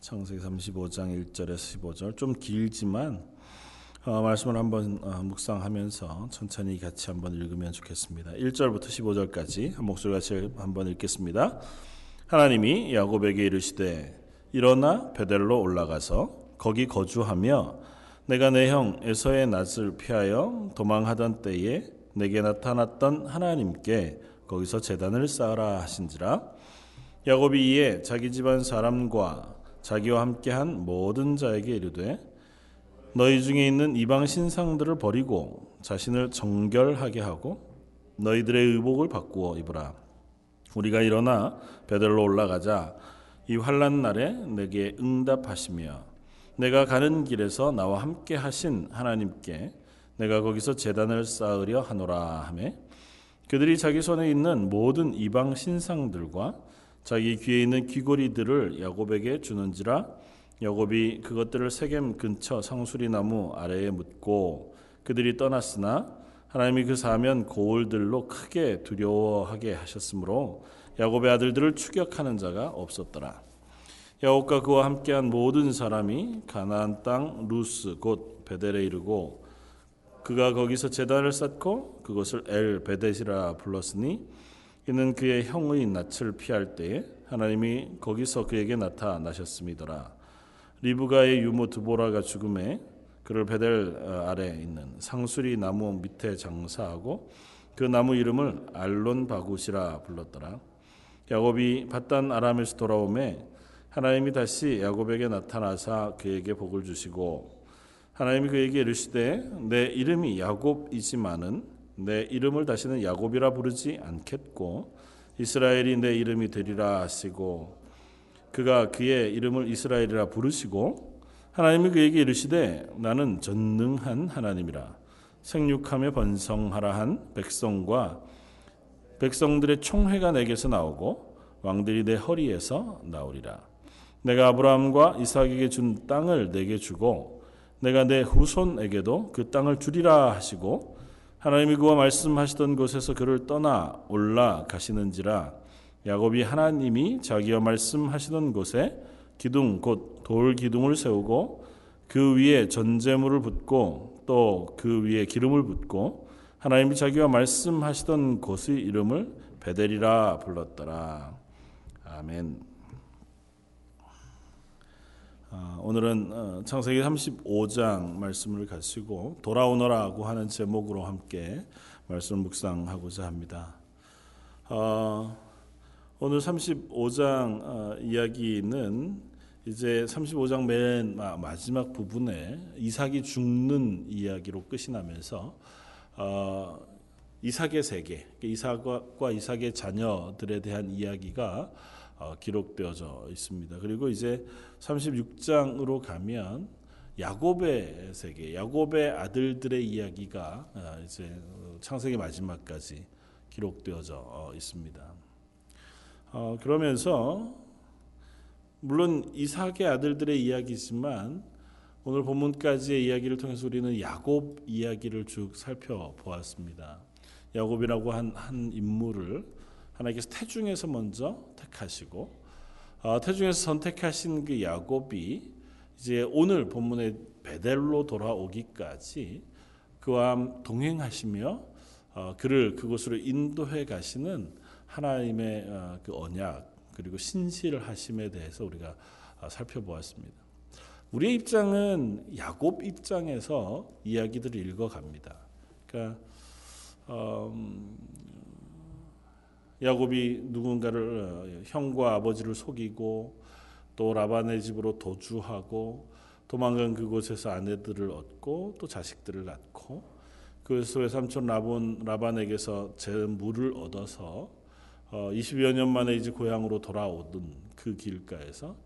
창세기 35장 1절에서 15절 좀 길지만 어, 말씀을 한번 어, 묵상하면서 천천히 같이 한번 읽으면 좋겠습니다. 1절부터 15절까지 한 목소리 같이 한번 읽겠습니다. 하나님이 야곱에게 이르시되 일어나 베델로 올라가서 거기 거주하며 내가 내 형 에서의 낯을 피하여 도망하던 때에 내게 나타났던 하나님께 거기서 제단을 쌓으라 하신지라 야곱이 이에 자기 집안 사람과 자기와 함께한 모든 자에게 이르되 너희 중에 있는 이방 신상들을 버리고 자신을 정결하게 하고 너희들의 의복을 바꾸어 입으라. 우리가 일어나 베델로 올라가자. 이 환란 날에 내게 응답하시며 내가 가는 길에서 나와 함께 하신 하나님께 내가 거기서 제단을 쌓으려 하노라 하매 그들이 자기 손에 있는 모든 이방 신상들과 자기 귀에 있는 귀고리들을 야곱에게 주는지라 야곱이 그것들을 세겜 근처 상수리 나무 아래에 묻고 그들이 떠났으나 하나님이 그 사면 고울들로 크게 두려워하게 하셨으므로 야곱의 아들들을 추격하는 자가 없었더라. 야곱과 그와 함께한 모든 사람이 가나안 땅 루스 곧 베델에 이르고 그가 거기서 제단을 쌓고 그것을 엘 베데시라 불렀으니 이는 그의 형의 낯을 피할 때에 하나님이 거기서 그에게 나타나셨음이더라. 리브가의 유모 드보라가 죽음에 그를 베델 어, 아래 있는 상수리 나무 밑에 장사하고 그 나무 이름을 알론 바굿이라 불렀더라. 야곱이 바단 아람에서 돌아오매 하나님이 다시 야곱에게 나타나사 그에게 복을 주시고 하나님이 그에게 이르시되 내 이름이 야곱이지만은 내 이름을 다시는 야곱이라 부르지 않겠고 이스라엘이 내 이름이 되리라 하시고 그가 그의 이름을 이스라엘이라 부르시고 하나님이 그에게 이르시되 나는 전능한 하나님이라 생육하며 번성하라 한 백성과 백성들의 총회가 내게서 나오고 왕들이 내 허리에서 나오리라. 내가 아브라함과 이삭에게 준 땅을 내게 주고 내가 내 후손에게도 그 땅을 주리라 하시고 하나님이 그와 말씀하시던 곳에서 그를 떠나 올라가시는지라 야곱이 하나님이 자기와 말씀하시던 곳에 기둥 곧 돌 기둥을 세우고 그 위에 전제물을 붓고 또 그 위에 기름을 붓고 하나님이 자기와 말씀하시던 곳의 이름을 베델이라 불렀더라. 아멘. 아, 오늘은 어, 창세기 35장 말씀을 가지고 돌아오너라고 하는 제목으로 함께 말씀 묵상하고자 합니다. 어, 오늘 35장 어, 이야기는 이제 35장 맨 마지막 부분에 이삭이 죽는 이야기로 끝이 나면서 이삭의 세계, 이삭과 이삭의 자녀들에 대한 이야기가 어, 기록되어져 있습니다. 그리고 이제 36장으로 가면 야곱의 세계, 야곱의 아들들의 이야기가 어, 이제 창세기 마지막까지 기록되어져 어, 있습니다. 그러면서 물론 이삭의 아들들의 이야기지만 오늘 본문까지의 이야기를 통해서 우리는 야곱 이야기를 쭉 살펴보았습니다. 야곱이라고 한, 한 인물을 하나님께서 태중에서 먼저 택하시고 어, 태중에서 선택하신 그 야곱이 이제 오늘 본문의 베델로 돌아오기까지 그와 동행하시며 어, 그를 그곳으로 인도해 가시는 하나님의 어, 그 언약 그리고 신실하심에 대해서 우리가 어, 살펴보았습니다. 우리의 입장은 야곱 입장에서 이야기들을 읽어갑니다. 그러니까 음, 야곱이 누군가를 어, 형과 아버지를 속이고 또 라반의 집으로 도주하고 도망간 그곳에서 아내들을 얻고 또 자식들을 낳고 그에서 외삼촌 라본 라반에게서 재물을 얻어서 어, 20여 년 만에 이제 고향으로 돌아오던 그 길가에서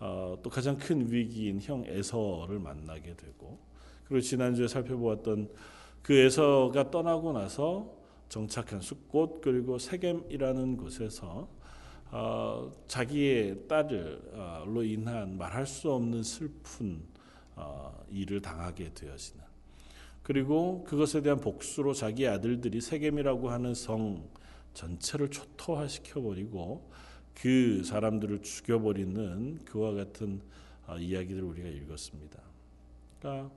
어, 또 가장 큰 위기인 형 에서를 만나게 되고 그리고 지난주에 살펴보았던 그 에서가 떠나고 나서 정착한 숲꽃 그리고 세겜이라는 곳에서 어, 자기의 딸을로 인한 말할 수 없는 슬픈 어, 일을 당하게 되어지는 그리고 그것에 대한 복수로 자기 아들들이 세겜이라고 하는 성 전체를 초토화시켜 버리고 그 사람들을 죽여 버리는 그와 같은 어, 이야기들을 우리가 읽었습니다. 그러니까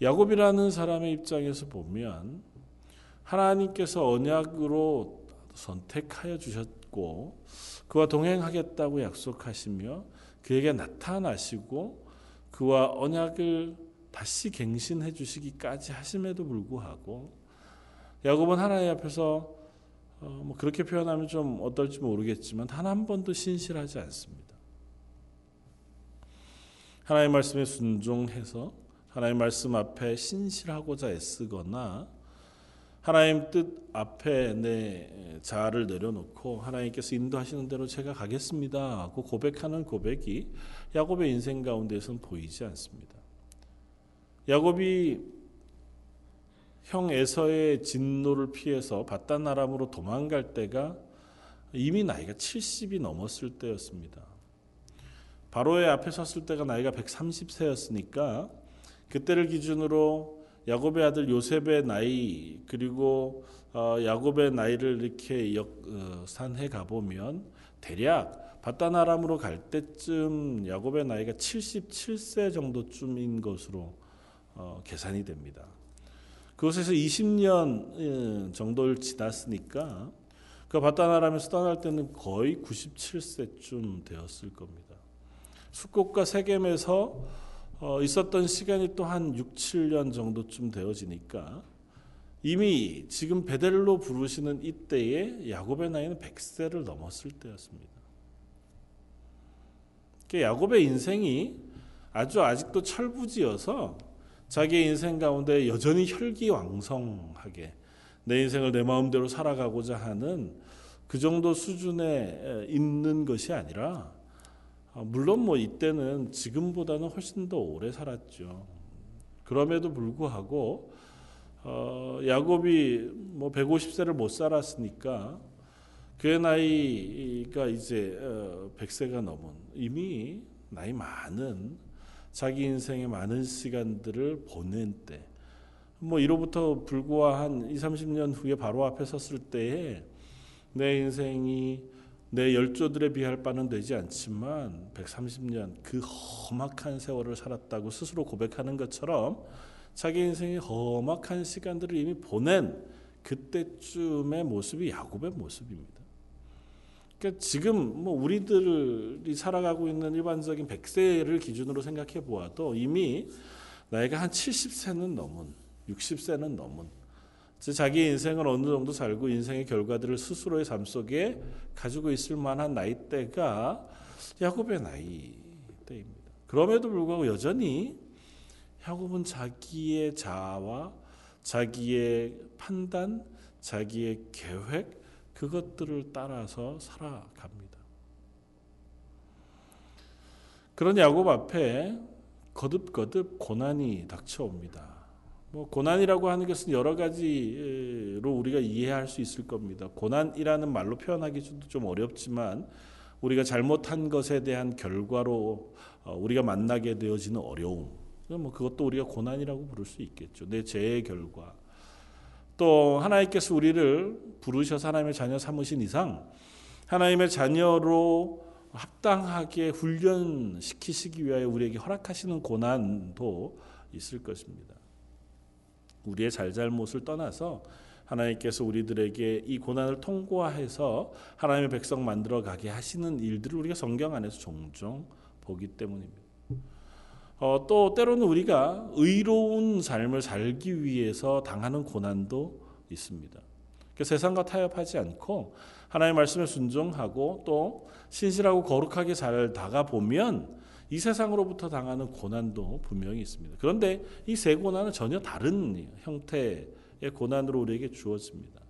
야곱이라는 사람의 입장에서 보면 하나님께서 언약으로 선택하여 주셨고 그와 동행하겠다고 약속하시며 그에게 나타나시고 그와 언약을 다시 갱신해 주시기까지 하심에도 불구하고 야곱은 하나님 앞에서 어, 뭐 그렇게 표현하면 좀 어떨지 모르겠지만 단 한 번도 신실하지 않습니다. 하나님 말씀에 순종해서 하나님 말씀 앞에 신실하고자 애쓰거나 하나님 뜻 앞에 내 자아를 내려놓고 하나님께서 인도하시는 대로 제가 가겠습니다 하고 고백하는 고백이 야곱의 인생 가운데서는 보이지 않습니다. 야곱이 형 에서의 진노를 피해서 바단 아람으로 도망갈 때가 이미 나이가 70이 넘었을 때였습니다. 바로의 앞에 섰을 때가 나이가 130세였으니까 그때를 기준으로 야곱의 아들 요셉의 나이 그리고 어, 야곱의 나이를 이렇게 역, 어, 산해 가 보면 대략 바단 아람으로 갈 때쯤 야곱의 나이가 77세 정도쯤인 것으로 어, 계산이 됩니다. 그곳에서 20년 정도를 지났으니까 그 바단 아람에서 떠날 때는 거의 97세쯤 되었을 겁니다. 숙곡과 세겜에서 어, 있었던 시간이 또 한 6, 7년 정도쯤 되어지니까 이미 지금 베델로 부르시는 이때에 야곱의 나이는 100세를 넘었을 때였습니다. 야곱의 인생이 아주 아직도 철부지여서 자기의 인생 가운데 여전히 혈기왕성하게 내 인생을 내 마음대로 살아가고자 하는 그 정도 수준에 있는 것이 아니라 아, 물론 뭐 이때는 지금보다는 훨씬 더 오래 살았죠. 그럼에도 불구하고 어, 야곱이 뭐 150세를 못 살았으니까 그의 나이가 이제 어, 100세가 넘은 이미 나이 많은 자기 인생의 많은 시간들을 보낸 때. 뭐 이로부터 불과 한 2, 30년 후에 바로 앞에 섰을 때에 내 인생이 내 열조들에 비할 바는 되지 않지만 130년 그 험악한 세월을 살았다고 스스로 고백하는 것처럼 자기 인생의 험악한 시간들을 이미 보낸 그때쯤의 모습이 야곱의 모습입니다. 그러니까 지금 뭐 우리들이 살아가고 있는 일반적인 100세를 기준으로 생각해 보아도 이미 나이가 한 70세는 넘은 60세는 넘은 자기 인생을 어느 정도 살고 인생의 결과들을 스스로의 삶 속에 가지고 있을 만한 나이대가 야곱의 나이대입니다. 그럼에도 불구하고 여전히 야곱은 자기의 자아와 자기의 판단, 자기의 계획 그것들을 따라서 살아갑니다. 그런 야곱 앞에 거듭거듭 고난이 닥쳐옵니다. 뭐 고난이라고 하는 것은 여러 가지로 우리가 이해할 수 있을 겁니다. 고난이라는 말로 표현하기도 좀 어렵지만 우리가 잘못한 것에 대한 결과로 어, 우리가 만나게 되어지는 어려움. 뭐 그것도 우리가 고난이라고 부를 수 있겠죠. 내 죄의 결과. 또 하나님께서 우리를 부르셔서 하나님의 자녀 삼으신 이상 하나님의 자녀로 합당하게 훈련시키시기 위하여 우리에게 허락하시는 고난도 있을 것입니다. 우리의 잘잘못을 떠나서 하나님께서 우리들에게 이 고난을 통과해서 하나님의 백성 만들어 가게 하시는 일들을 우리가 성경 안에서 종종 보기 때문입니다. 어, 또 때로는 우리가 의로운 삶을 살기 위해서 당하는 고난도 있습니다. 세상과 타협하지 않고 하나님의 말씀에 순종하고 또 신실하고 거룩하게 살다가 보면 이 세상으로부터 당하는 고난도 분명히 있습니다. 그런데 이 세 고난은 전혀 다른 형태의 고난으로 우리에게 주어집니다.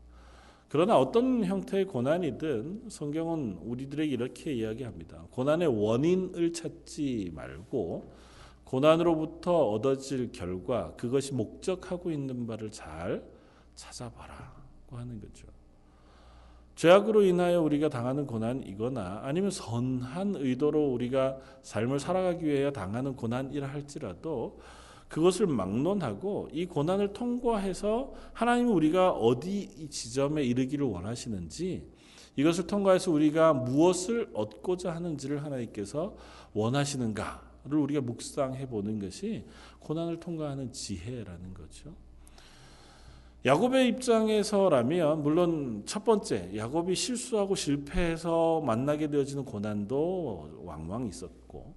그러나 어떤 형태의 고난이든 성경은 우리들에게 이렇게 이야기합니다. 고난의 원인을 찾지 말고 고난으로부터 얻어질 결과 그것이 목적하고 있는 바를 잘 찾아봐라고 하는 거죠. 죄악으로 인하여 우리가 당하는 고난이거나 아니면 선한 의도로 우리가 삶을 살아가기 위해 당하는 고난이라 할지라도 그것을 막론하고 이 고난을 통과해서 하나님은 우리가 어디 지점에 이르기를 원하시는지 이것을 통과해서 우리가 무엇을 얻고자 하는지를 하나님께서 원하시는가를 우리가 묵상해 보는 것이 고난을 통과하는 지혜라는 거죠. 야곱의 입장에서라면 물론 첫 번째 야곱이 실수하고 실패해서 만나게 되어지는 고난도 왕왕 있었고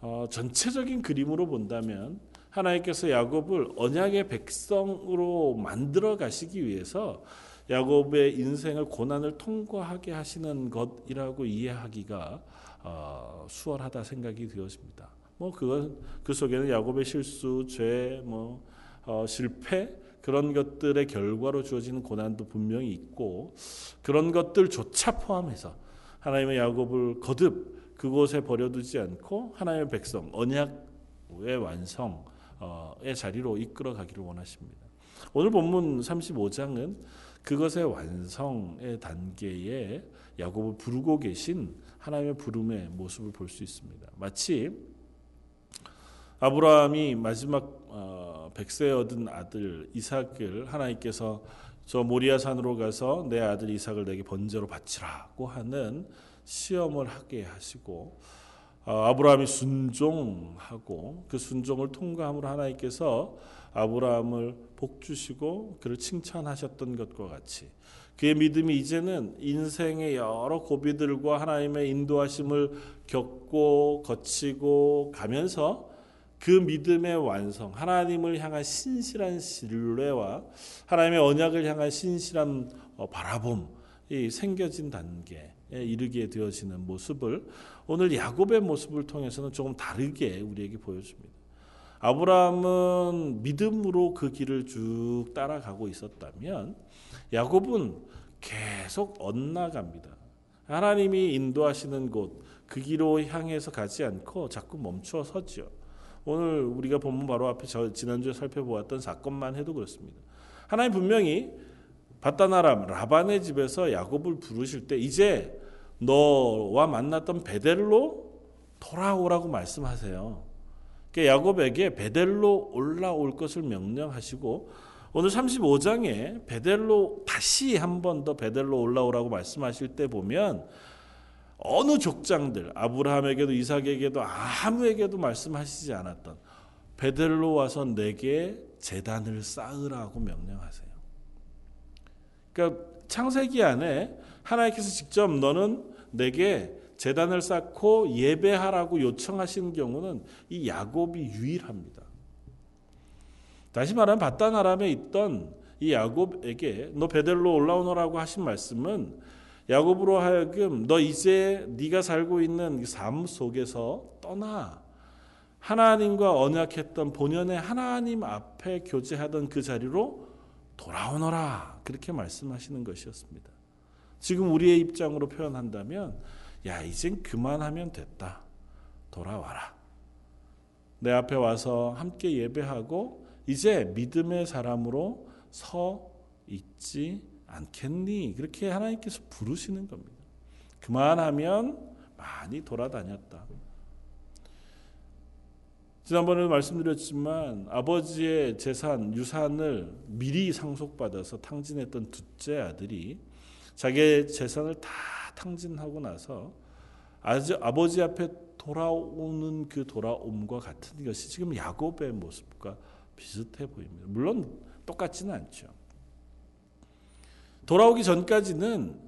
어, 전체적인 그림으로 본다면 하나님께서 야곱을 언약의 백성으로 만들어 가시기 위해서 야곱의 인생을 고난을 통과하게 하시는 것이라고 이해하기가 어, 수월하다 생각이 되었습니다. 뭐 그건 그 속에는 야곱의 실수, 죄, 뭐 어, 실패 그런 것들의 결과로 주어지는 고난도 분명히 있고 그런 것들조차 포함해서 하나님의 야곱을 거듭 그곳에 버려두지 않고 하나님의 백성 언약의 완성의 자리로 이끌어 가기를 원하십니다. 오늘 본문 35장은 그것의 완성의 단계에 야곱을 부르고 계신 하나님의 부름의 모습을 볼 수 있습니다. 마치 아브라함이 마지막 어, 백세 얻은 아들 이삭을 하나님께서 저 모리아 산으로 가서 내 아들 이삭을 내게 번제로 바치라고 하는 시험을 하게 하시고 어, 아브라함이 순종하고 그 순종을 통과함으로 하나님께서 아브라함을 복 주시고 그를 칭찬하셨던 것과 같이 그의 믿음이 이제는 인생의 여러 고비들과 하나님의 인도하심을 겪고 거치고 가면서 그 믿음의 완성, 하나님을 향한 신실한 신뢰와 하나님의 언약을 향한 신실한 어, 바라봄이 생겨진 단계에 이르게 되어지는 모습을 오늘 야곱의 모습을 통해서는 조금 다르게 우리에게 보여줍니다. 아브라함은 믿음으로 그 길을 쭉 따라가고 있었다면 야곱은 계속 엇나갑니다. 하나님이 인도하시는 곳 그 길로 향해서 가지 않고 자꾸 멈춰 서죠. 오늘 우리가 본문 바로 앞에 저 지난주에 살펴보았던 사건만 해도 그렇습니다. 하나님 분명히 바다나람 라반의 집에서 야곱을 부르실 때 이제 너와 만났던 베델로 돌아오라고 말씀하세요. 그러니까 야곱에게 베델로 올라올 것을 명령하시고 오늘 35장에 베델로 다시 한 번 더 베델로 올라오라고 말씀하실 때 보면 어느 족장들 아브라함에게도 이삭에게도 아무에게도 말씀하시지 않았던 베델로 와서 내게 재단을 쌓으라고 명령하세요. 그러니까 창세기 안에 하나님께서 직접 너는 내게 재단을 쌓고 예배하라고 요청하시는 경우는 이 야곱이 유일합니다. 다시 말하면 바단 아람에 있던 이 야곱에게 너 베델로 올라오너라고 하신 말씀은 야곱으로 하여금 너 이제 네가 살고 있는 삶 속에서 떠나. 하나님과 언약했던 본연의 하나님 앞에 교제하던 그 자리로 돌아오너라. 그렇게 말씀하시는 것이었습니다. 지금 우리의 입장으로 표현한다면 야 이젠 그만하면 됐다. 돌아와라. 내 앞에 와서 함께 예배하고 이제 믿음의 사람으로 서 있지 않겠니? 그렇게 하나님께서 부르시는 겁니다. 그만하면 많이 돌아다녔다. 지난번에 말씀드렸지만 아버지의 재산, 유산을 미리 상속받아서 탕진했던 둘째 아들이 자기의 재산을 다 탕진하고 나서 아버지 앞에 돌아오는 그 돌아옴과 같은 것이 지금 야곱의 모습과 비슷해 보입니다. 물론 똑같지는 않죠. 돌아오기 전까지는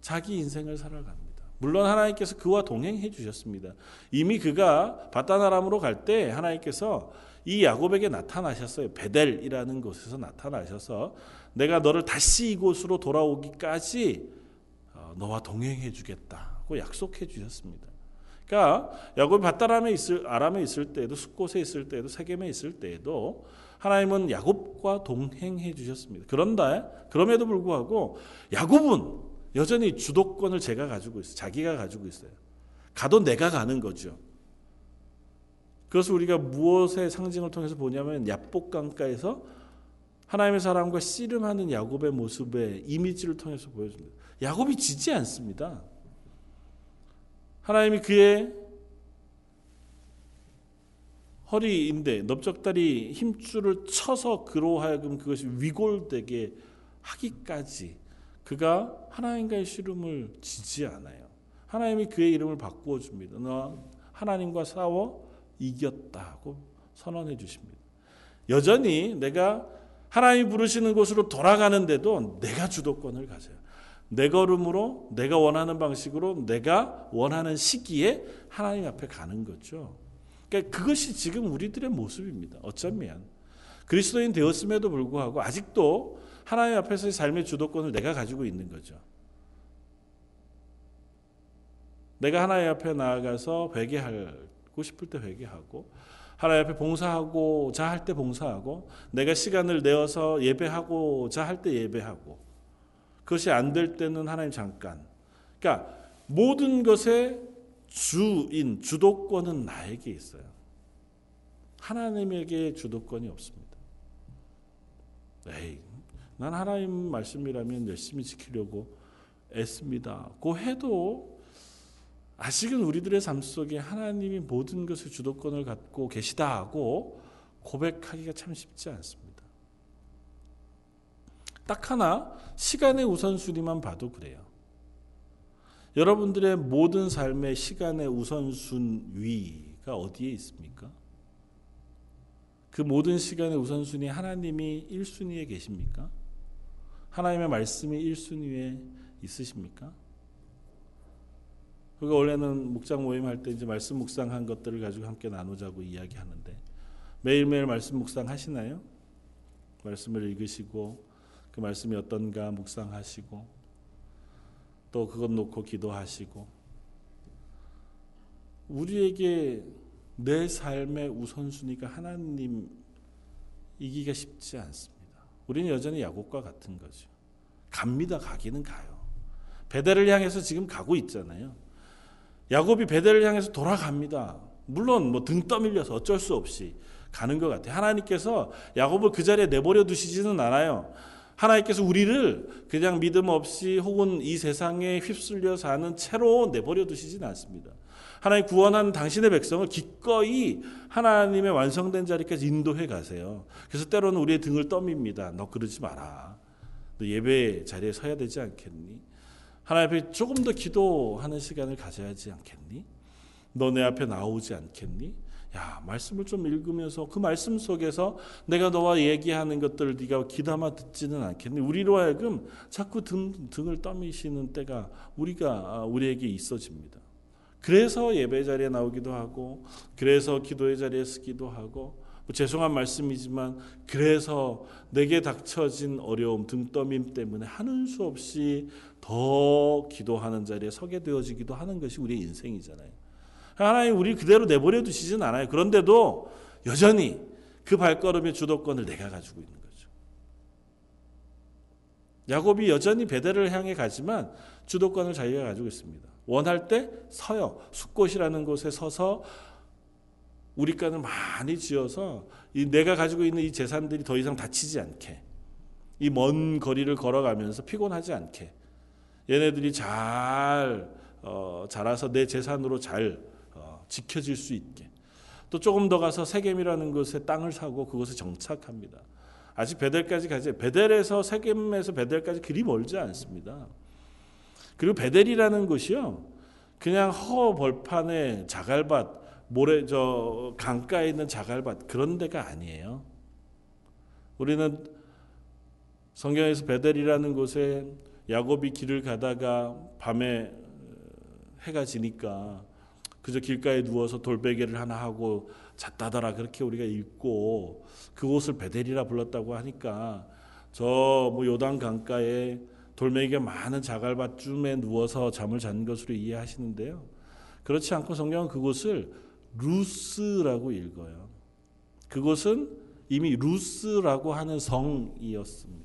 자기 인생을 살아갑니다. 물론 하나님께서 그와 동행해 주셨습니다. 이미 그가 바다나람으로 갈 때 하나님께서 이 야곱에게 나타나셨어요. 베델이라는 곳에서 나타나셔서 내가 너를 다시 이곳으로 돌아오기까지 어, 너와 동행해 주겠다고 약속해 주셨습니다. 그러니까 야곱이 바다람에 있을 아람에 있을 때에도 숲곳에 있을 때에도 세겜에 있을 때에도 하나님은 야곱과 동행해 주셨습니다. 그런다 그럼에도 불구하고 야곱은 여전히 주도권을 제가 가지고 있어요. 자기가 가지고 있어요. 가도 내가 가는 거죠. 그것을 우리가 무엇의 상징을 통해서 보냐면 야복강가에서 하나님의 사람과 씨름하는 야곱의 모습의 이미지를 통해서 보여줍니다. 야곱이 지지 않습니다. 하나님이 그의 허리인데 넓적다리 힘줄을 쳐서 그로 하여금 그것이 위골되게 하기까지 그가 하나님과의 씨름을 지지 않아요. 하나님이 그의 이름을 바꾸어 줍니다. 너 하나님과 싸워 이겼다고 선언해 주십니다. 여전히 내가 하나님 부르시는 곳으로 돌아가는데도 내가 주도권을 가져요. 내 걸음으로 내가 원하는 방식으로 내가 원하는 시기에 하나님 앞에 가는 거죠. 그러니까 그것이 지금 우리들의 모습입니다. 어쩌면 그리스도인 되었음에도 불구하고 아직도 하나님 앞에서의 삶의 주도권을 내가 가지고 있는 거죠. 내가 하나님 앞에 나아가서 회개하고 싶을 때 회개하고 하나님 앞에 봉사하고자 할 때 봉사하고 내가 시간을 내어서 예배하고자 할 때 예배하고 그것이 안 될 때는 하나님 잠깐. 그러니까 모든 것의 주인 주도권은 나에게 있어요. 하나님에게 주도권이 없습니다. 에이, 난 하나님 말씀이라면 열심히 지키려고 애씁니다. 그 해도 아직은 우리들의 삶 속에 하나님이 모든 것의 주도권을 갖고 계시다 하고 고백하기가 참 쉽지 않습니다. 딱 하나 시간의 우선순위만 봐도 그래요. 여러분들의 모든 삶의 시간의 우선순위가 어디에 있습니까? 그 모든 시간의 우선순위 하나님이 1순위에 계십니까? 하나님의 말씀이 1순위에 있으십니까? 그리고 원래는 묵상 모임 할 때 이제 말씀 묵상한 것들을 가지고 함께 나누자고 이야기하는데 매일매일 말씀 묵상 하시나요? 말씀을 읽으시고 그 말씀이 어떤가 묵상하시고 또 그것 놓고 기도하시고 우리에게 내 삶의 우선순위가 하나님이기가 쉽지 않습니다. 우리는 여전히 야곱과 같은 거죠. 갑니다. 가기는 가요. 베델을 향해서 지금 가고 있잖아요. 야곱이 베델을 향해서 돌아갑니다. 물론 뭐 등 떠밀려서 어쩔 수 없이 가는 것 같아요. 하나님께서 야곱을 그 자리에 내버려 두시지는 않아요. 하나님께서 우리를 그냥 믿음 없이 혹은 이 세상에 휩쓸려 사는 채로 내버려 두시지는 않습니다. 하나님 구원한 당신의 백성을 기꺼이 하나님의 완성된 자리까지 인도해 가세요. 그래서 때로는 우리의 등을 떠밉니다. 너 그러지 마라. 너 예배 자리에 서야 되지 않겠니? 하나님 앞에 조금 더 기도하는 시간을 가져야 지 않겠니? 너 내 앞에 나오지 않겠니? 야, 말씀을 좀 읽으면서 그 말씀 속에서 내가 너와 얘기하는 것들을 네가 귀담아 듣지는 않겠니? 우리로 하여금 자꾸 등, 등을 떠미시는 때가 우리가 우리에게 있어집니다. 그래서 예배 자리에 나오기도 하고 그래서 기도의 자리에 쓰기도 하고 뭐 죄송한 말씀이지만 그래서 내게 닥쳐진 어려움 등떠밈 때문에 하는 수 없이 더 기도하는 자리에 서게 되어지기도 하는 것이 우리의 인생이잖아요. 하나님 우리 그대로 내버려 두시진 않아요. 그런데도 여전히 그 발걸음의 주도권을 내가 가지고 있는 거죠. 야곱이 여전히 베델을 향해 가지만 주도권을 자기가 가지고 있습니다. 원할 때 서요. 숲곳이라는 곳에 서서 우리 간을 많이 지어서 이 내가 가지고 있는 이 재산들이 더 이상 다치지 않게 이 먼 거리를 걸어가면서 피곤하지 않게 얘네들이 잘 어, 자라서 내 재산으로 잘 어, 지켜질 수 있게 또 조금 더 가서 세겜이라는 곳에 땅을 사고 그곳에 정착합니다. 아직 베델까지 가지 베델에서 세겜에서 베델까지 그리 멀지 않습니다. 그리고 베델이라는 곳이요. 그냥 허 벌판에 자갈밭 모래 저 강가에 있는 자갈밭 그런 데가 아니에요. 우리는 성경에서 베델이라는 곳에 야곱이 길을 가다가 밤에 해가 지니까 그저 길가에 누워서 돌베개를 하나 하고 잤다더라 그렇게 우리가 읽고 그곳을 베델이라 불렀다고 하니까 저 뭐 요단 강가에 돌멩이가 많은 자갈밭쯤에 누워서 잠을 잔 것으로 이해하시는데요. 그렇지 않고 성경은 그곳을 루스라고 읽어요. 그곳은 이미 루스라고 하는 성이었습니다.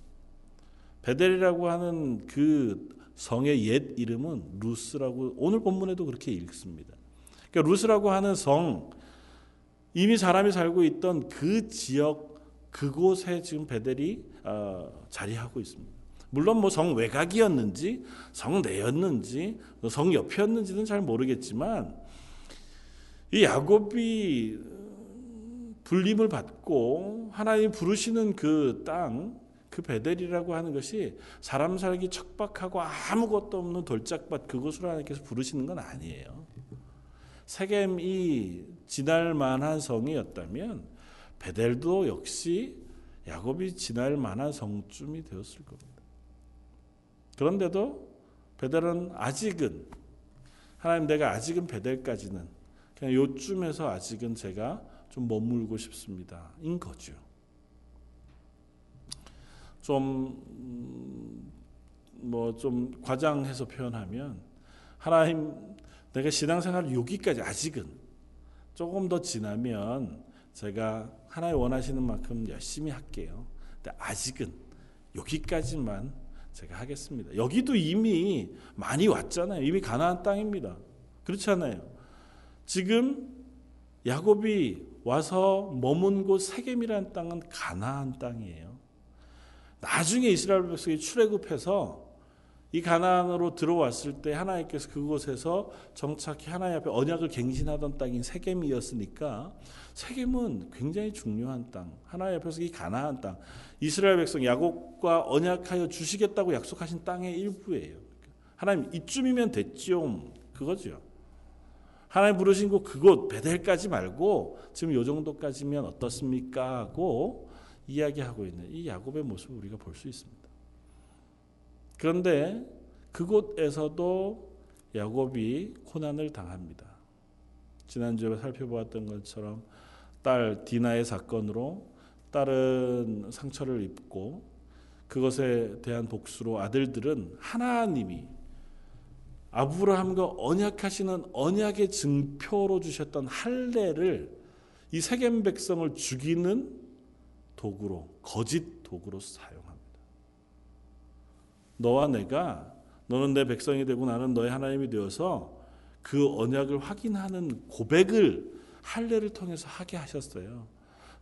벧엘이라고 하는 그 성의 옛 이름은 루스라고 오늘 본문에도 그렇게 읽습니다. 그러니까 루스라고 하는 성 이미 사람이 살고 있던 그 지역 그곳에 지금 베델이 어, 자리하고 있습니다. 물론 뭐 성 외곽이었는지 성 내였는지 성 옆이었는지는 잘 모르겠지만 이 야곱이 불림을 받고 하나님 부르시는 그 땅, 그 베델이라고 하는 것이 사람 살기 척박하고 아무것도 없는 돌짝밭 그곳으로 하나님께서 부르시는 건 아니에요. 세겜이 지날 만한 성이었다면 베델도 역시 야곱이 지날 만한 성쯤이 되었을 겁니다. 그런데도 베델은 아직은 하나님 내가 아직은 베델까지는 그냥 요쯤에서 아직은 제가 좀 머물고 싶습니다. 인 거죠. 좀, 뭐, 좀 과장해서 표현하면, 하나님, 내가 신앙생활을 여기까지, 아직은, 조금 더 지나면, 제가 하나님 원하시는 만큼 열심히 할게요. 근데 아직은, 여기까지만 제가 하겠습니다. 여기도 이미 많이 왔잖아요. 이미 가나안 땅입니다. 그렇잖아요. 지금 야곱이 와서 머문 곳 세겜이라는 땅은 가나안 땅이에요. 나중에 이스라엘 백성이 출애굽해서 이 가나안으로 들어왔을 때 하나님께서 그곳에서 정착히 하나님 앞에 언약을 갱신하던 땅인 세겜이었으니까 세겜은 굉장히 중요한 땅. 하나님 앞에서 이 가나안 땅. 이스라엘 백성 야곱과 언약하여 주시겠다고 약속하신 땅의 일부예요. 하나님 이쯤이면 됐지요. 그거죠. 하나님 부르신 곳 그곳 베델까지 말고 지금 요 정도까지면 어떻습니까? 하고 이야기하고 있는 이 야곱의 모습을 우리가 볼 수 있습니다. 그런데 그곳에서도 야곱이 고난을 당합니다. 지난주에 살펴보았던 것처럼 딸 디나의 사건으로 딸은 상처를 입고 그것에 대한 복수로 아들들은 하나님이 아브라함과 언약하시는 언약의 증표로 주셨던 할례를 이 세겜 백성을 죽이는 도구로 거짓 도구로 사용합니다. 너와 내가 너는 내 백성이 되고 나는 너의 하나님이 되어서 그 언약을 확인하는 고백을 할례를 통해서 하게 하셨어요.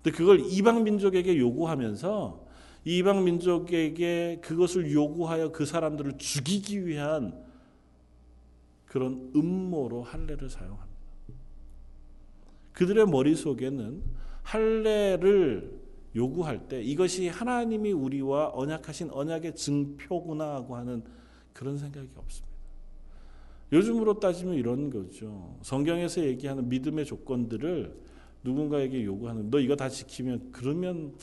근데 그걸 이방 민족에게 요구하면서 이방 민족에게 그것을 요구하여 그 사람들을 죽이기 위한 그런 음모로 할례를 사용합니다. 그들의 머릿속에는 할례를 요구할 때 이것이 하나님이 우리와 언약하신 언약의 증표구나 하고 하는 그런 생각이 없습니다. 요즘으로 따지면 이런 거죠. 성경에서 얘기하는 믿음의 조건들을 누군가에게 요구하는 너 이거 다 지키면 그러면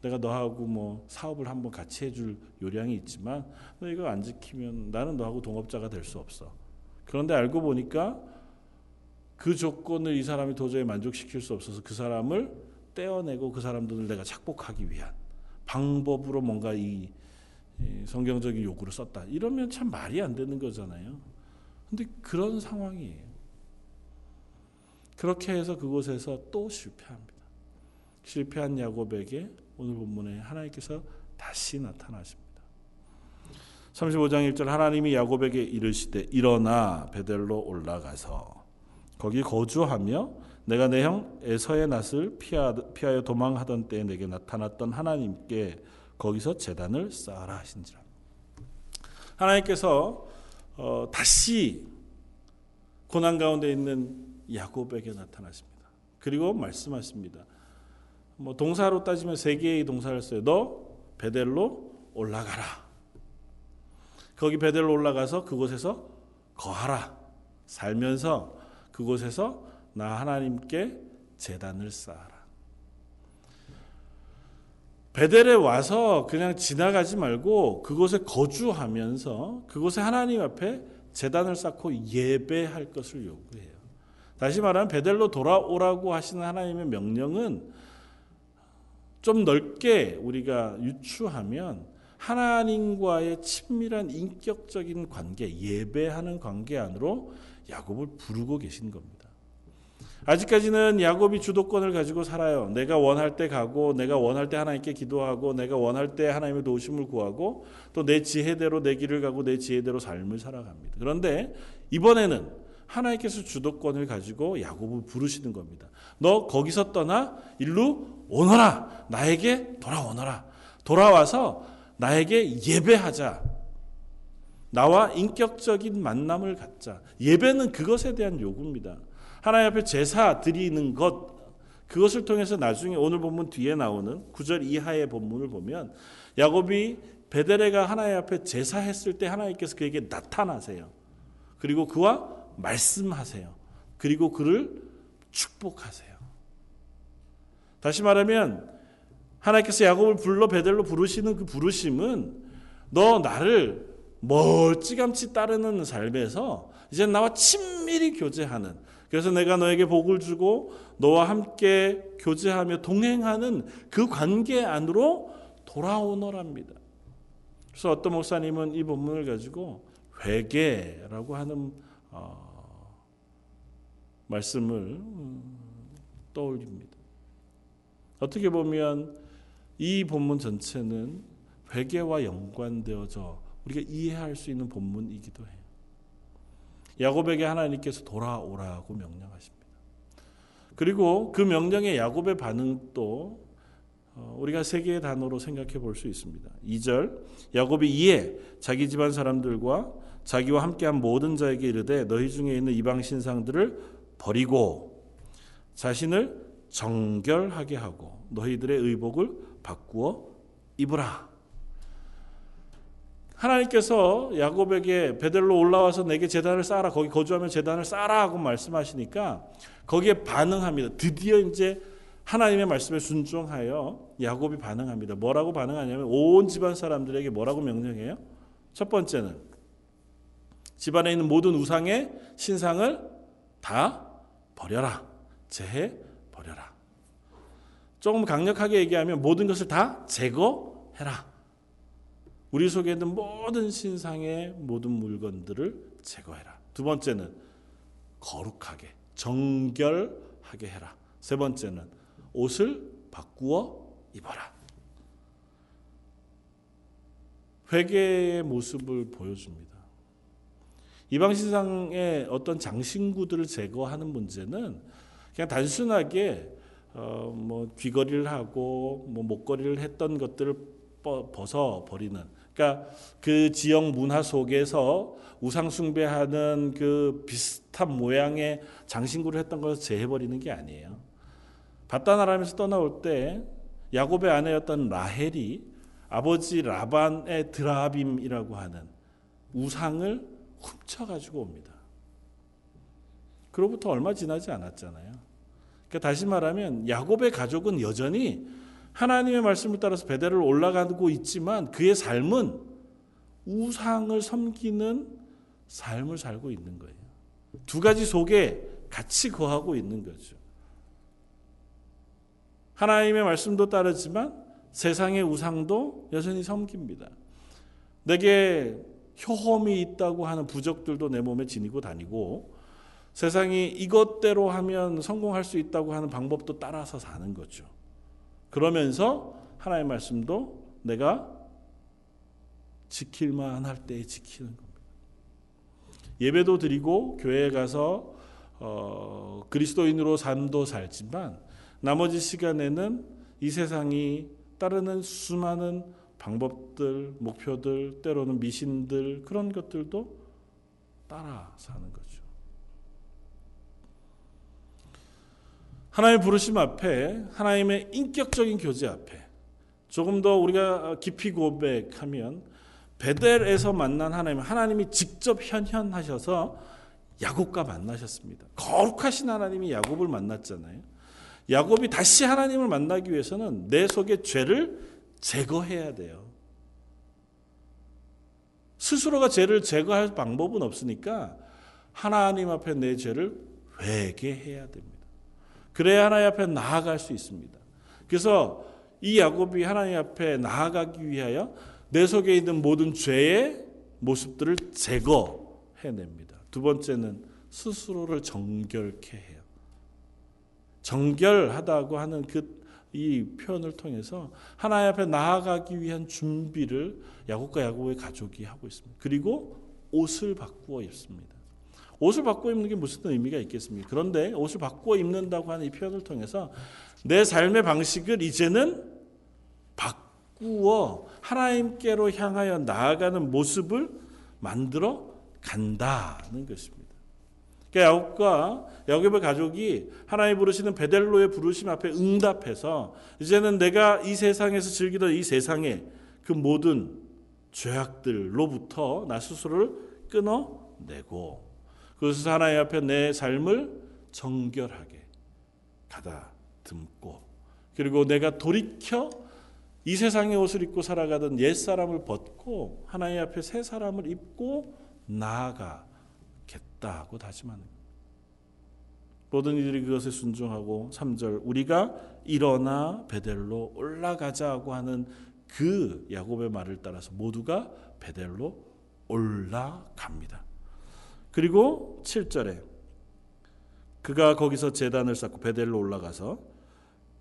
내가 너하고 뭐 사업을 한번 같이 해줄 요량이 있지만 너 이거 안 지키면 나는 너하고 동업자가 될 수 없어. 그런데 알고 보니까 그 조건을 이 사람이 도저히 만족시킬 수 없어서 그 사람을 떼어내고 그 사람들을 내가 착복하기 위한 방법으로 뭔가 이 성경적인 요구를 썼다. 이러면 참 말이 안 되는 거잖아요. 근데 그런 상황이에요. 그렇게 해서 그곳에서 또 실패합니다. 실패한 야곱에게 오늘 본문에 하나님께서 다시 나타나십니다. 35장 1절 하나님이 야곱에게 이르시되 일어나 베델로 올라가서 거기 거주하며 내가 내 형 에서의 낯을 피하여 도망하던 때에 내게 나타났던 하나님께 거기서 재단을 쌓아라 하신지라. 하나님께서 어, 다시 고난 가운데 있는 야곱에게 나타나십니다. 그리고 말씀하십니다. 뭐 동사로 따지면 세 개의 동사를 써요. 너 베델로 올라가라. 거기 베델로 올라가서 그곳에서 거하라. 살면서 그곳에서 나 하나님께 재단을 쌓아라. 베델에 와서 그냥 지나가지 말고 그곳에 거주하면서 그곳에 하나님 앞에 재단을 쌓고 예배할 것을 요구해요. 다시 말하면 베델로 돌아오라고 하시는 하나님의 명령은 좀 넓게 우리가 유추하면 하나님과의 친밀한 인격적인 관계, 예배하는 관계 안으로 야곱을 부르고 계신 겁니다. 아직까지는 야곱이 주도권을 가지고 살아요. 내가 원할 때 가고, 내가 원할 때 하나님께 기도하고, 내가 원할 때 하나님의 도우심을 구하고, 또 내 지혜대로 내 길을 가고, 내 지혜대로 삶을 살아갑니다. 그런데 이번에는 하나님께서 주도권을 가지고 야곱을 부르시는 겁니다. 너 거기서 떠나 일로 오너라. 나에게 돌아오너라. 돌아와서 나에게 예배하자. 나와 인격적인 만남을 갖자. 예배는 그것에 대한 요구입니다. 하나님 앞에 제사 드리는 것 그것을 통해서 나중에 오늘 본문 뒤에 나오는 9절 이하의 본문을 보면 야곱이 베델레가 하나님 앞에 제사했을 때 하나님께서 그에게 나타나세요. 그리고 그와 말씀하세요. 그리고 그를 축복하세요. 다시 말하면 하나님께서 야곱을 불러 베델로 부르시는 그 부르심은 너 나를 멀찌감치 따르는 삶에서 이제 나와 친밀히 교제하는 그래서 내가 너에게 복을 주고 너와 함께 교제하며 동행하는 그 관계 안으로 돌아오너랍니다. 그래서 어떤 목사님은 이 본문을 가지고 회개라고 하는 어, 말씀을 음, 떠올립니다. 어떻게 보면 이 본문 전체는 회개와 연관되어져 우리가 이해할 수 있는 본문이기도 해요. 야곱에게 하나님께서 돌아오라고 명령하십니다. 그리고 그 명령에 야곱의 반응도 어, 우리가 세 개의 단어로 생각해 볼 수 있습니다. 2절 야곱이 이에 자기 집안 사람들과 자기와 함께한 모든 자에게 이르되 너희 중에 있는 이방 신상들을 버리고 자신을 정결하게 하고 너희들의 의복을 바꾸어 입으라. 하나님께서 야곱에게 베델로 올라와서 내게 재단을 쌓아라. 거기 거주하면 재단을 쌓아라 하고 말씀하시니까 거기에 반응합니다. 드디어 이제 하나님의 말씀에 순종하여 야곱이 반응합니다. 뭐라고 반응하냐면 온 집안 사람들에게 뭐라고 명령해요? 첫 번째는 집안에 있는 모든 우상의 신상을 다 버려라. 제해 버려라. 조금 강력하게 얘기하면 모든 것을 다 제거해라. 우리 속에 있는 모든 신상의 모든 물건들을 제거해라. 두 번째는 거룩하게, 정결하게 해라. 세 번째는 옷을 바꾸어 입어라. 회개의 모습을 보여줍니다. 이방 신상의 어떤 장신구들을 제거하는 문제는 그냥 단순하게 어, 뭐 귀걸이를 하고 뭐 목걸이를 했던 것들을 벗어 버리는 그러니까 그 지역 문화 속에서 우상 숭배하는 그 비슷한 모양의 장신구를 했던 것을 제해 버리는 게 아니에요. 바다나람에서 떠나올 때 야곱의 아내였던 라헬이 아버지 라반의 드라빔이라고 하는 우상을 훔쳐 가지고 옵니다. 그로부터 얼마 지나지 않았잖아요. 그러니까 다시 말하면 야곱의 가족은 여전히 하나님의 말씀을 따라서 베델을 올라가고 있지만 그의 삶은 우상을 섬기는 삶을 살고 있는 거예요. 두 가지 속에 같이 거하고 있는 거죠. 하나님의 말씀도 따르지만 세상의 우상도 여전히 섬깁니다. 내게 효험이 있다고 하는 부적들도 내 몸에 지니고 다니고 세상이 이것대로 하면 성공할 수 있다고 하는 방법도 따라서 사는 거죠. 그러면서 하나의 말씀도 내가 지킬만 할 때에 지키는 겁니다. 예배도 드리고 교회에 가서 어, 그리스도인으로 삶도 살지만 나머지 시간에는 이 세상이 따르는 수많은 방법들, 목표들, 때로는 미신들 그런 것들도 따라 사는 거죠. 하나님의 부르심 앞에 하나님의 인격적인 교제 앞에 조금 더 우리가 깊이 고백하면 베델에서 만난 하나님 하나님이 직접 현현하셔서 야곱과 만나셨습니다. 거룩하신 하나님이 야곱을 만났잖아요. 야곱이 다시 하나님을 만나기 위해서는 내 속의 죄를 제거해야 돼요. 스스로가 죄를 제거할 방법은 없으니까 하나님 앞에 내 죄를 회개해야 됩니다. 그래야 하나님 앞에 나아갈 수 있습니다. 그래서 이 야곱이 하나님 앞에 나아가기 위하여 내 속에 있는 모든 죄의 모습들을 제거해냅니다. 두 번째는 스스로를 정결케 해요. 정결하다고 하는 그 이 표현을 통해서 하나님 앞에 나아가기 위한 준비를 야곱과 야곱의 가족이 하고 있습니다. 그리고 옷을 바꾸어 입습니다. 옷을 바꿔 입는 게 무슨 의미가 있겠습니까? 그런데 옷을 바꿔 입는다고 하는 이 표현을 통해서 내 삶의 방식을 이제는 바꾸어 하나님께로 향하여 나아가는 모습을 만들어 간다는 것입니다. 그러니까 야곱과 야곱의 가족이 하나님 부르시는 베델로의 부르심 앞에 응답해서 이제는 내가 이 세상에서 즐기던 이 세상의 그 모든 죄악들로부터 나 스스로를 끊어내고 그것을 하나님 앞에 내 삶을 정결하게 가다듬고 그리고 내가 돌이켜 이 세상의 옷을 입고 살아가던 옛 사람을 벗고 하나님 앞에 새 사람을 입고 나아가겠다고 다짐하는. 모든 이들이 그것에 순종하고 3절 우리가 일어나 베델로 올라가자고 하는 그 야곱의 말을 따라서 모두가 베델로 올라갑니다. 그리고 7절에 그가 거기서 제단을 쌓고 베델로 올라가서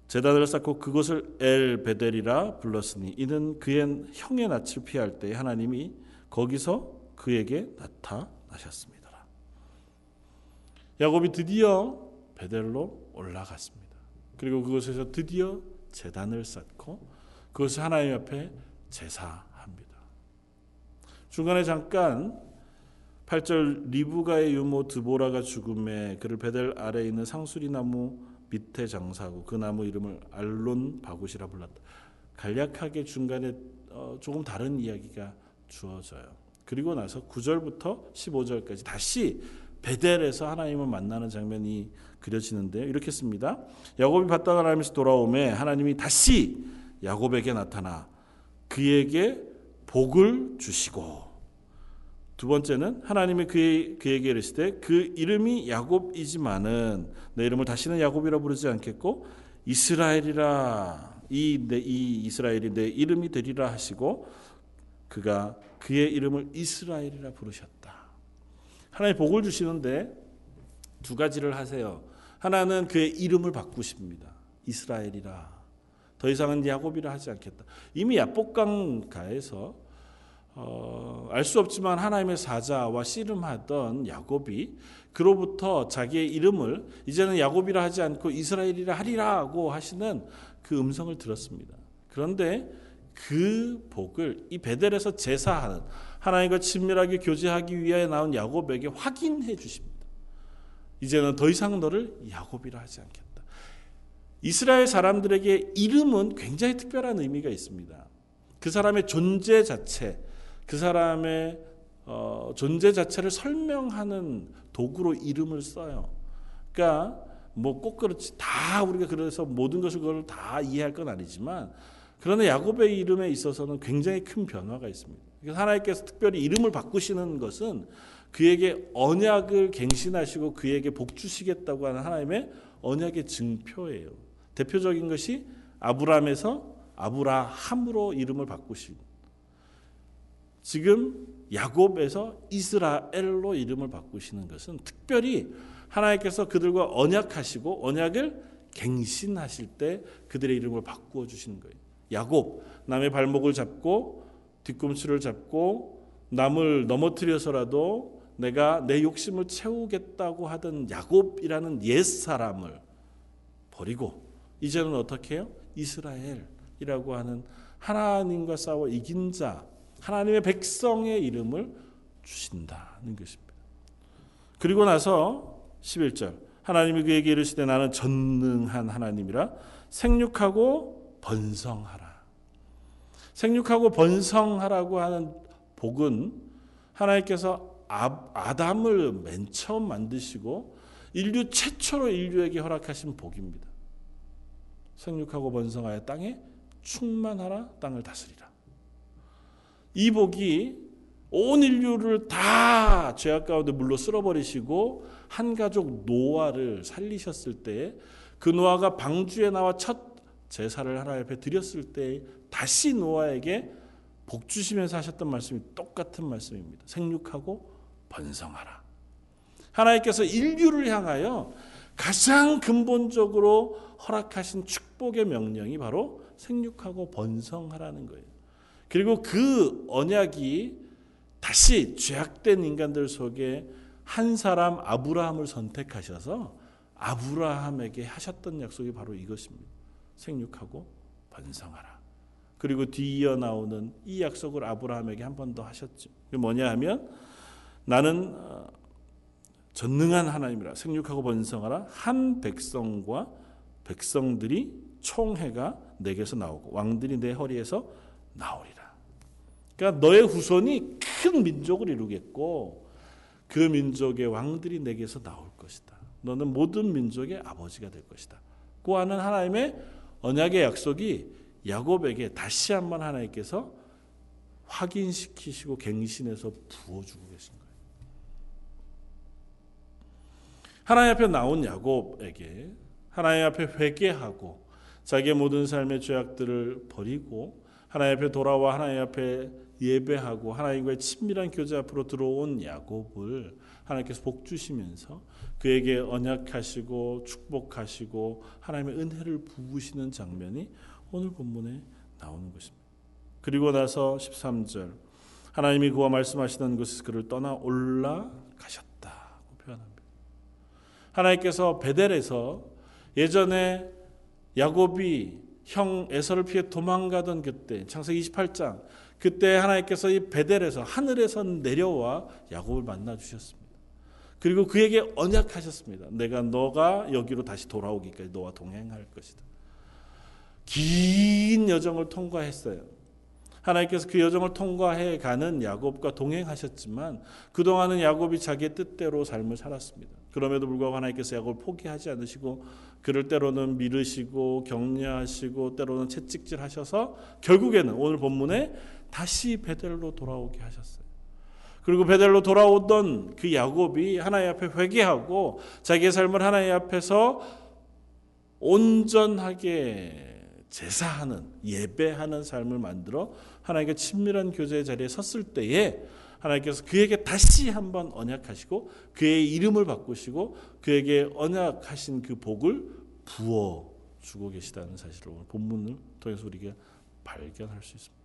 제단을 쌓고 그곳을 엘 베델이라 불렀으니 이는 그의 형의 낯을 피할 때 하나님이 거기서 그에게 나타나셨습니다. 야곱이 드디어 베델로 올라갔습니다. 그리고 그곳에서 드디어 제단을 쌓고 그것을 하나님 앞에 제사합니다. 중간에 잠깐 8절 리브가의 유모 드보라가 죽음에 그를 베델 아래에 있는 상수리 나무 밑에 장사하고 그 나무 이름을 알론 바굿이라 불렀다. 간략하게 중간에 어, 조금 다른 이야기가 주어져요. 그리고 나서 9절부터 15절까지 다시 베델에서 하나님을 만나는 장면이 그려지는데요. 이렇게 씁니다. 야곱이 바다가 하나님에서 돌아오매 하나님이 다시 야곱에게 나타나 그에게 복을 주시고 두 번째는 하나님이 그의, 그에게 이르시되 그 이름이 야곱이지만은 내 이름을 다시는 야곱이라 부르지 않겠고 이스라엘이라 이, 내, 이 이스라엘이 내 이름이 되리라 하시고 그가 그의 이름을 이스라엘이라 부르셨다. 하나님 복을 주시는데 두 가지를 하세요. 하나는 그의 이름을 바꾸십니다. 이스라엘이라. 더 이상은 야곱이라 하지 않겠다. 이미 야복강가에서 어, 알 수 없지만 하나님의 사자와 씨름하던 야곱이 그로부터 자기의 이름을 이제는 야곱이라 하지 않고 이스라엘이라 하리라고 하시는 그 음성을 들었습니다. 그런데 그 복을 이 베델에서 제사하는 하나님과 친밀하게 교제하기 위하여 나온 야곱에게 확인해 주십니다. 이제는 더 이상 너를 야곱이라 하지 않겠다. 이스라엘 사람들에게 이름은 굉장히 특별한 의미가 있습니다. 그 사람의 존재 자체, 그 사람의 어, 존재 자체를 설명하는 도구로 이름을 써요. 그러니까 뭐 꼭 그렇지 다 우리가 그래서 모든 것을 그걸 다 이해할 건 아니지만 그러나 야곱의 이름에 있어서는 굉장히 큰 변화가 있습니다. 하나님께서 특별히 이름을 바꾸시는 것은 그에게 언약을 갱신하시고 그에게 복 주시겠다고 하는 하나님의 언약의 증표예요. 대표적인 것이 아브라함에서 아브라함으로 이름을 바꾸신 지금 야곱에서 이스라엘로 이름을 바꾸시는 것은 특별히 하나님께서 그들과 언약하시고 언약을 갱신하실 때 그들의 이름을 바꾸어 주시는 거예요. 야곱 남의 발목을 잡고 뒤꿈치를 잡고 남을 넘어뜨려서라도 내가 내 욕심을 채우겠다고 하던 야곱이라는 옛 사람을 버리고 이제는 어떻게 해요? 이스라엘이라고 하는 하나님과 싸워 이긴 자, 하나님의 백성의 이름을 주신다는 것입니다. 그리고 나서 11절 하나님이 그에게 이르시되 나는 전능한 하나님이라 생육하고 번성하라. 생육하고 번성하라고 하는 복은 하나님께서 아담을 맨 처음 만드시고 인류 최초로 인류에게 허락하신 복입니다. 생육하고 번성하여 땅에 충만하라 땅을 다스리라. 이 복이 온 인류를 다 죄악 가운데 물로 쓸어버리시고 한 가족 노아를 살리셨을 때 그 노아가 방주에 나와 첫 제사를 하나님 앞에 드렸을 때 다시 노아에게 복 주시면서 하셨던 말씀이 똑같은 말씀입니다. 생육하고 번성하라. 하나님께서 인류를 향하여 가장 근본적으로 허락하신 축복의 명령이 바로 생육하고 번성하라는 거예요. 그리고 그 언약이 다시 죄악된 인간들 속에 한 사람 아브라함을 선택하셔서 아브라함에게 하셨던 약속이 바로 이것입니다. 생육하고 번성하라. 그리고 뒤이어 나오는 이 약속을 아브라함에게 한 번 더 하셨죠. 뭐냐 하면 나는 어, 전능한 하나님이라 생육하고 번성하라 한 백성과 백성들이 총회가 내게서 나오고 왕들이 내 허리에서 나오리라. 그러니까 너의 후손이 큰 민족을 이루겠고 그 민족의 왕들이 내게서 나올 것이다. 너는 모든 민족의 아버지가 될 것이다. 그 하는 하나님의 언약의 약속이 야곱에게 다시 한 번 하나님께서 확인시키시고 갱신해서 부어주고 계신 거예요. 하나님 앞에 나온 야곱에게 하나님 앞에 회개하고 자기의 모든 삶의 죄악들을 버리고 하나님 앞에 돌아와 하나님 앞에 예배하고 하나님과의 친밀한 교제 앞으로 들어온 야곱을 하나님께서 복 주시면서 그에게 언약하시고 축복하시고 하나님의 은혜를 부으시는 장면이 오늘 본문에 나오는 것입니다. 그리고 나서 13절 하나님이 그와 말씀하시던 곳에서 그를 떠나 올라가셨다고 표현합니다. 하나님께서 베델에서 예전에 야곱이 형 에서를 피해 도망가던 그때 창세기 28장 그때 하나님께서 이 베델에서 하늘에서 내려와 야곱을 만나 주셨습니다. 그리고 그에게 언약하셨습니다. 내가 너가 여기로 다시 돌아오기까지 너와 동행할 것이다. 긴 여정을 통과했어요. 하나님께서 그 여정을 통과해 가는 야곱과 동행하셨지만 그동안은 야곱이 자기의 뜻대로 삶을 살았습니다. 그럼에도 불구하고 하나님께서 야곱을 포기하지 않으시고 그를 때로는 미르시고 격려하시고 때로는 채찍질하셔서 결국에는 오늘 본문에 다시 베델로 돌아오게 하셨어요. 그리고 베델로 돌아오던 그 야곱이 하나님 앞에 회개하고 자기의 삶을 하나님 앞에서 온전하게 제사하는 예배하는 삶을 만들어 하나님과 친밀한 교제의 자리에 섰을 때에 하나님께서 그에게 다시 한번 언약하시고 그의 이름을 바꾸시고 그에게 언약하신 그 복을 부어 주고 계시다는 사실을 오늘 본문을 통해서 우리가 발견할 수 있습니다.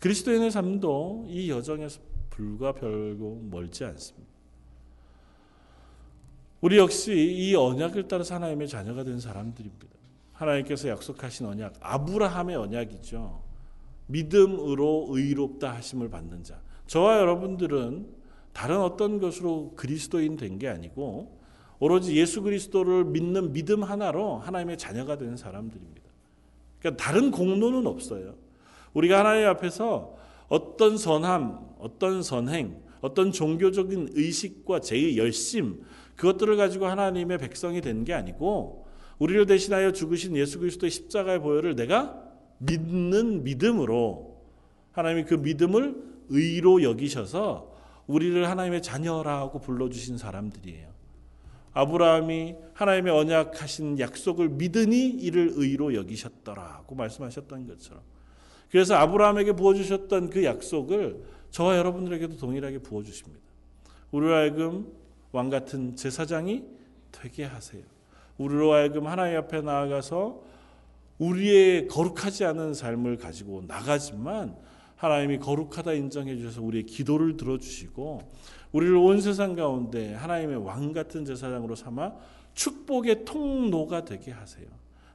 그리스도인의 삶도 이 여정에서 불과 별고 멀지 않습니다. 우리 역시 이 언약을 따라서 하나님의 자녀가 된 사람들입니다. 하나님께서 약속하신 언약, 아브라함의 언약이죠. 믿음으로 의롭다 하심을 받는 자. 저와 여러분들은 다른 어떤 것으로 그리스도인 된 게 아니고 오로지 예수 그리스도를 믿는 믿음 하나로 하나님의 자녀가 되는 사람들입니다. 그러니까 다른 공로는 없어요. 우리가 하나님 앞에서 어떤 선함, 어떤 선행, 어떤 종교적인 의식과 제 열심 그것들을 가지고 하나님의 백성이 된 게 아니고 우리를 대신하여 죽으신 예수 그리스도의 십자가의 보혈을 내가 믿는 믿음으로 하나님이 그 믿음을 의로 여기셔서 우리를 하나님의 자녀라고 불러주신 사람들이에요. 아브라함이 하나님의 언약하신 약속을 믿으니 이를 의로 여기셨더라고 말씀하셨던 것처럼. 그래서 아브라함에게 부어주셨던 그 약속을 저와 여러분들에게도 동일하게 부어주십니다. 우리로 하여금 왕 같은 제사장이 되게 하세요. 우리로 하여금 하나님 앞에 나아가서 우리의 거룩하지 않은 삶을 가지고 나가지만 하나님이 거룩하다 인정해 주셔서 우리의 기도를 들어주시고 우리를 온 세상 가운데 하나님의 왕 같은 제사장으로 삼아 축복의 통로가 되게 하세요.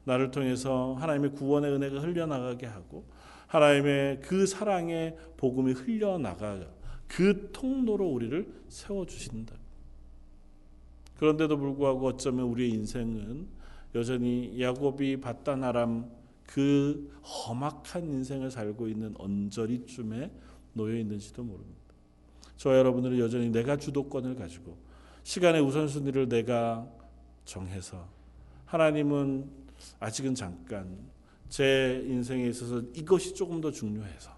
나를 통해서 하나님의 구원의 은혜가 흘려나가게 하고 하나님의 그 사랑의 복음이 흘려나가 그 통로로 우리를 세워 주신다. 그런데도 불구하고 어쩌면 우리의 인생은 여전히 야곱이 바단 아람 그 험악한 인생을 살고 있는 언저리쯤에 놓여 있는지도 모릅니다. 저 여러분들은 여전히 내가 주도권을 가지고 시간의 우선순위를 내가 정해서 하나님은 아직은 잠깐 제 인생에 있어서 이것이 조금 더 중요해서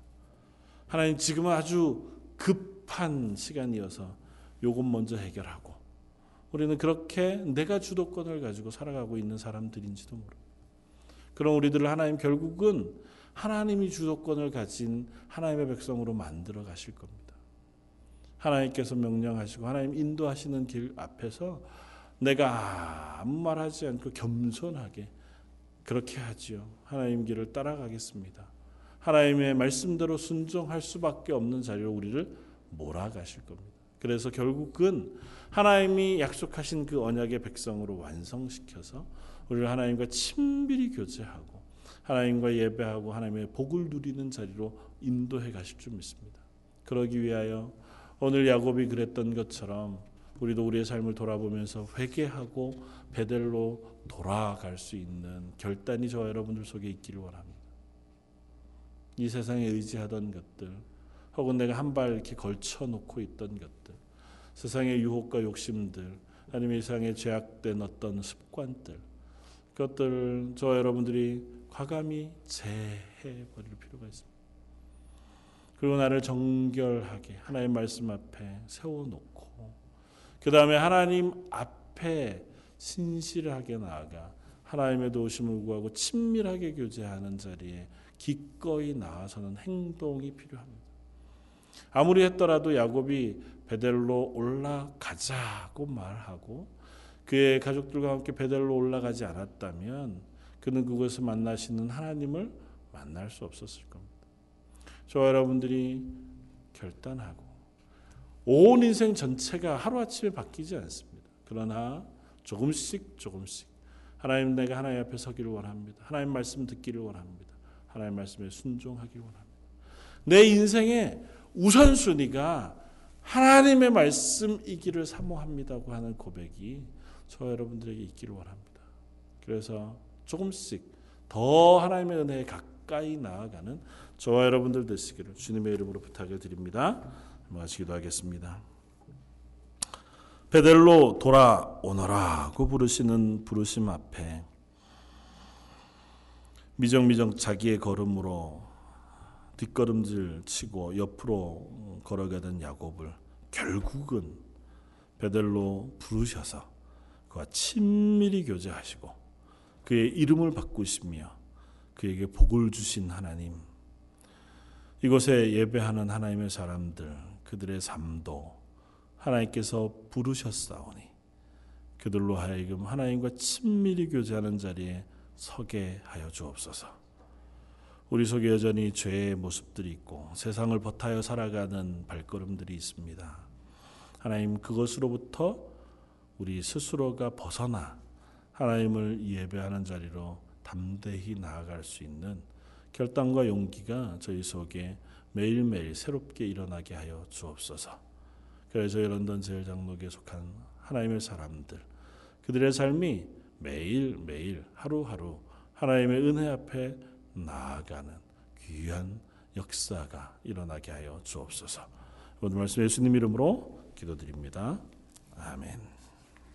하나님 지금은 아주 급한 시간이어서 요것 먼저 해결하고 우리는 그렇게 내가 주도권을 가지고 살아가고 있는 사람들인지도 모릅니다. 그럼 우리들을 하나님 결국은 하나님이 주도권을 가진 하나님의 백성으로 만들어 가실 겁니다. 하나님께서 명령하시고 하나님 인도하시는 길 앞에서 내가 아무 말하지 않고 겸손하게 그렇게 하지요. 하나님 길을 따라가겠습니다. 하나님의 말씀대로 순종할 수밖에 없는 자리로 우리를 몰아가실 겁니다. 그래서 결국은 하나님이 약속하신 그 언약의 백성으로 완성시켜서 우리를 하나님과 친밀히 교제하고 하나님과 예배하고 하나님의 복을 누리는 자리로 인도해 가실 줄 믿습니다. 그러기 위하여 오늘 야곱이 그랬던 것처럼 우리도 우리의 삶을 돌아보면서 회개하고 베델로 돌아갈 수 있는 결단이 저와 여러분들 속에 있기를 원합니다. 이 세상에 의지하던 것들, 혹은 내가 한 발 이렇게 걸쳐 놓고 있던 것들, 세상의 유혹과 욕심들, 아니면 이 세상에 죄악된 어떤 습관들, 그것들 저와 여러분들이 과감히 제해 버릴 필요가 있습니다. 그리고 나를 정결하게 하나님 말씀 앞에 세워놓고 그 다음에 하나님 앞에 신실하게 나아가 하나님의 도우심을 구하고 친밀하게 교제하는 자리에 기꺼이 나아서는 행동이 필요합니다. 아무리 했더라도 야곱이 베델로 올라가자고 말하고 그의 가족들과 함께 베델로 올라가지 않았다면 그는 그곳에서 만나시는 하나님을 만날 수 없었을 겁니다. 저와 여러분들이 결단하고 온 인생 전체가 하루아침에 바뀌지 않습니다. 그러나 조금씩 조금씩 하나님 내가 하나님 앞에 서기를 원합니다. 하나님 말씀 듣기를 원합니다. 하나님 말씀에 순종하기를 원합니다. 내 인생의 우선순위가 하나님의 말씀이기를 사모합니다고 하는 고백이 저 여러분들에게 있기를 원합니다. 그래서 조금씩 더 하나님의 은혜에 가까이 나아가는 저와 여러분들 되시기를 주님의 이름으로 부탁을 드립니다. 마치 기도 하겠습니다. 베델로 돌아오너라고 부르시는 부르심 앞에 미정미정 자기의 걸음으로 뒷걸음질 치고 옆으로 걸어가던 야곱을 결국은 베델로 부르셔서 그와 친밀히 교제하시고 그의 이름을 바꾸시며 그에게 복을 주신 하나님 이곳에 예배하는 하나님의 사람들 그들의 삶도 하나님께서 부르셨사오니 그들로 하여금 하나님과 친밀히 교제하는 자리에 서게 하여 주옵소서. 우리 속에 여전히 죄의 모습들이 있고 세상을 버타여 살아가는 발걸음들이 있습니다. 하나님 그것으로부터 우리 스스로가 벗어나 하나님을 예배하는 자리로 담대히 나아갈 수 있는 결단과 용기가 저희 속에 매일매일 새롭게 일어나게 하여 주옵소서. 그래서 런던 제일 장로교에 속한 하나님의 사람들 그들의 삶이 매일매일 하루하루 하나님의 은혜 앞에 나아가는 귀한 역사가 일어나게 하여 주옵소서. 오늘 말씀 예수님 이름으로 기도드립니다. 아멘.